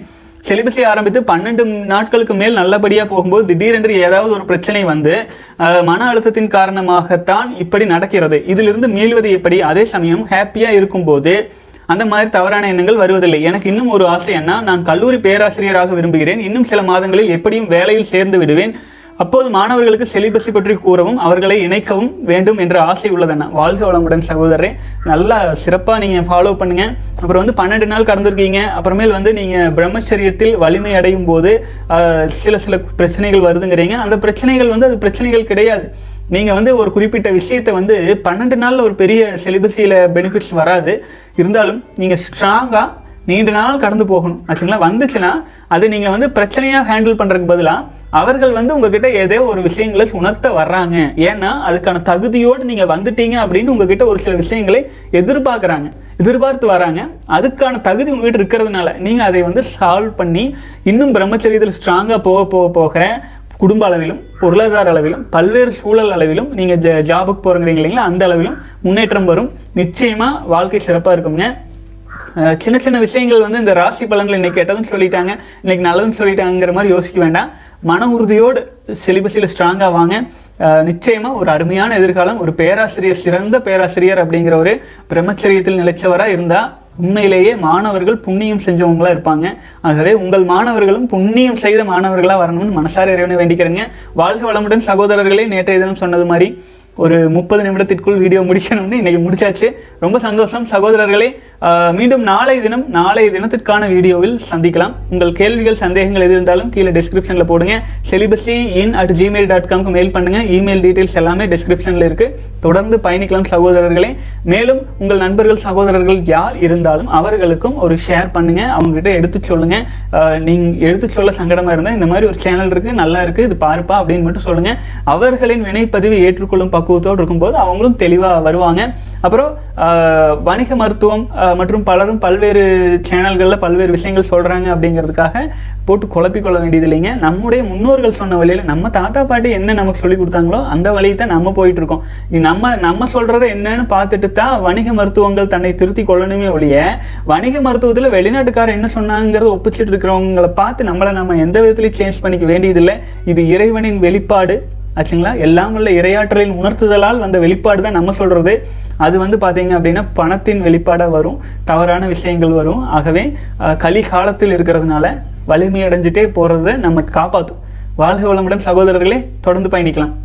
A: சிலிபஸை ஆரம்பித்து பன்னெண்டு நாட்களுக்கு மேல் நல்லபடியாக போகும்போது திடீரென்று ஏதாவது ஒரு பிரச்சனை வந்து மன அழுத்தத்தின் காரணமாகத்தான் இப்படி நடக்கிறது. இதிலிருந்து மீள்வது எப்படி? அதே சமயம் ஹாப்பியாக இருக்கும்போது அந்த மாதிரி தவறான எண்ணங்கள் வருவதில்லை. எனக்கு இன்னும் ஒரு ஆசை என்ன? நான் கல்லூரி பேராசிரியராக விரும்புகிறேன். இன்னும் சில மாதங்களில் எப்படியும் வேலையில் சேர்ந்து விடுவேன். அப்போது மாணவர்களுக்கு செலிபஸை பற்றி கூறவும் அவர்களை இணைக்கவும் வேண்டும் என்ற ஆசை உள்ளதண்ணா வாழ்க வளமுடன் சகோதரரே. நல்லா சிறப்பாக நீங்கள் ஃபாலோ பண்ணுங்க. அப்புறம் வந்து பன்னெண்டு நாள் கடந்திருக்கீங்க. அப்புறமேல் வந்து நீங்கள் பிரம்மச்சரியத்தில் வலிமை அடையும் போது சில சில பிரச்சனைகள் வருதுங்கிறீங்க. அந்த பிரச்சனைகள் வந்து அது பிரச்சனைகள் கிடையாது. நீங்கள் வந்து ஒரு குறிப்பிட்ட விஷயத்தை வந்து பன்னெண்டு நாளில் ஒரு பெரிய செலிபஸியில் பெனிஃபிட்ஸ் வராது. இருந்தாலும் நீங்கள் ஸ்ட்ராங்காக நீண்ட நாள் கடந்து போகணும். ஆச்சுங்களா? வந்துச்சுன்னா அது நீங்கள் வந்து பிரச்சனையாக ஹேண்டில் பண்ணுறதுக்கு பதிலாக அவர்கள் வந்து உங்ககிட்ட ஏதோ ஒரு விஷயங்களை உணர்த்த வர்றாங்க. ஏன்னா அதுக்கான தகுதியோடு நீங்கள் வந்துட்டீங்க அப்படின்னு உங்ககிட்ட ஒரு சில விஷயங்களை எதிர்பார்க்குறாங்க. எதிர்பார்த்து வராங்க அதுக்கான தகுதி உங்ககிட்ட இருக்கிறதுனால நீங்கள் அதை வந்து சால்வ் பண்ணி இன்னும் பிரம்மச்சரியத்தில் ஸ்ட்ராங்காக போக போக போக குடும்ப அளவிலும் பொருளாதார அளவிலும் பல்வேறு சூழல் அளவிலும் நீங்கள் ஜ ஜாபுக்கு போகிறீங்க இல்லைங்களா? அந்த அளவிலும் முன்னேற்றம் வரும். நிச்சயமாக வாழ்க்கை சிறப்பாக இருக்குங்க சின்ன சின்ன விஷயங்கள் வந்து இந்த ராசி பலன்கள் இன்னைக்கு கெட்டதுன்னு சொல்லிட்டாங்க. இன்னைக்கு நல்லதுன்னு சொல்லிட்டாங்கிற மாதிரி யோசிக்க வேண்டாம். மன உறுதியோடு சிலிபஸில் ஸ்ட்ராங்காக வாங்க. நிச்சயமாக ஒரு அருமையான எதிர்காலம் ஒரு பேராசிரியர் சிறந்த பேராசிரியர் அப்படிங்கிற ஒரு பிரம்மச்சரியத்தில் நிலைச்சவராக இருந்தால் உண்மையிலேயே மாணவர்கள் புண்ணியம் செஞ்சவங்களா இருப்பாங்க. ஆகவே உங்கள் மாணவர்களும் புண்ணியம் செய்த மாணவர்களாக வரணும்னு மனசார இறைவனை வேண்டிக்கிறேங்க. வாழ்க வளமுடன் சகோதரர்களே நேற்றைய தினம் சொன்னது மாதிரி. ஒரு முப்பது நிமிடத்திற்குள் வீடியோ முடிக்கணும்னு இன்றைக்கி முடிச்சாச்சு. ரொம்ப சந்தோஷம். சகோதரர்களே மீண்டும் நாளை தினம் நாளைய தினத்திற்கான வீடியோவில் சந்திக்கலாம். உங்கள் கேள்விகள் சந்தேகங்கள் எது இருந்தாலும் கீழே டிஸ்கிரிப்ஷனில் போடுங்க. Celibacy in at Gmail dot காம்க்கு mail பண்ணுங்கள் இமெயில் டீட்டெயில்ஸ் எல்லாமே டிஸ்கிரிப்ஷனில் இருக்குது தொடர்ந்து பயணிக்கலாம் சகோதரர்களே. மேலும் உங்கள் நண்பர்கள் சகோதரர்கள் யார் இருந்தாலும் அவர்களுக்கும் ஒரு ஷேர் பண்ணுங்கள் அவங்ககிட்ட எடுத்து சொல்லுங்கள் நீங்கள் எடுத்து சொல்ல சங்கடமாக இருந்தால் இந்த மாதிரி ஒரு சேனல் இருக்குது நல்லா இருக்குது இது பாருப்பா அப்படின்னு மட்டும் சொல்லுங்கள் அவர்களின் வினைப்பதிவு ஏற்றுக்கொள்ளும் பக்கம் பக்குவத்தோடு இருக்கும்போது அவங்களும் தெளிவாக வருவாங்க. அப்புறம் வணிக மருத்துவம் மற்றும் பலரும் பல்வேறு சேனல்களில் பல்வேறு விஷயங்கள் சொல்கிறாங்க அப்படிங்கிறதுக்காக போட்டு குழப்பிக்கொள்ள வேண்டியது இல்லைங்க. நம்முடைய முன்னோர்கள் சொன்ன வழியில் நம்ம தாத்தா பாட்டி என்ன நமக்கு சொல்லி கொடுத்தாங்களோ அந்த வழியை தான் நம்ம போயிட்டுருக்கோம். இது நம்ம நம்ம சொல்கிறத என்னன்னு பார்த்துட்டு தான் வணிக மருத்துவங்கள் தன்னை திருத்தி கொள்ளணுமே ஒழிய வணிக மருத்துவத்தில் வெளிநாட்டுக்காரர் என்ன சொன்னாங்கிறத ஒப்பிச்சிட்டு இருக்கிறவங்களை பார்த்து நம்மளை நம்ம எந்த விதத்துலையும் சேஞ்ச் பண்ணிக்க வேண்டியதில்லை. இது இறைவனின் வெளிப்பாடு. ஆச்சுங்களா? எல்லாம் உள்ள இரையாற்றலின் உணர்த்துதலால் வந்த வெளிப்பாடு தான் நம்ம சொல்கிறது அது வந்து பார்த்தீங்க அப்படின்னா பணத்தின் வெளிப்பாடாக வரும் தவறான விஷயங்கள் வரும். ஆகவே களி காலத்தில் இருக்கிறதுனால வலிமையடைஞ்சிட்டே போகிறத நம்ம காப்பாற்றும் வாழ்க வளமுடன் சகோதரர்களே தொடர்ந்து பயணிக்கலாம்.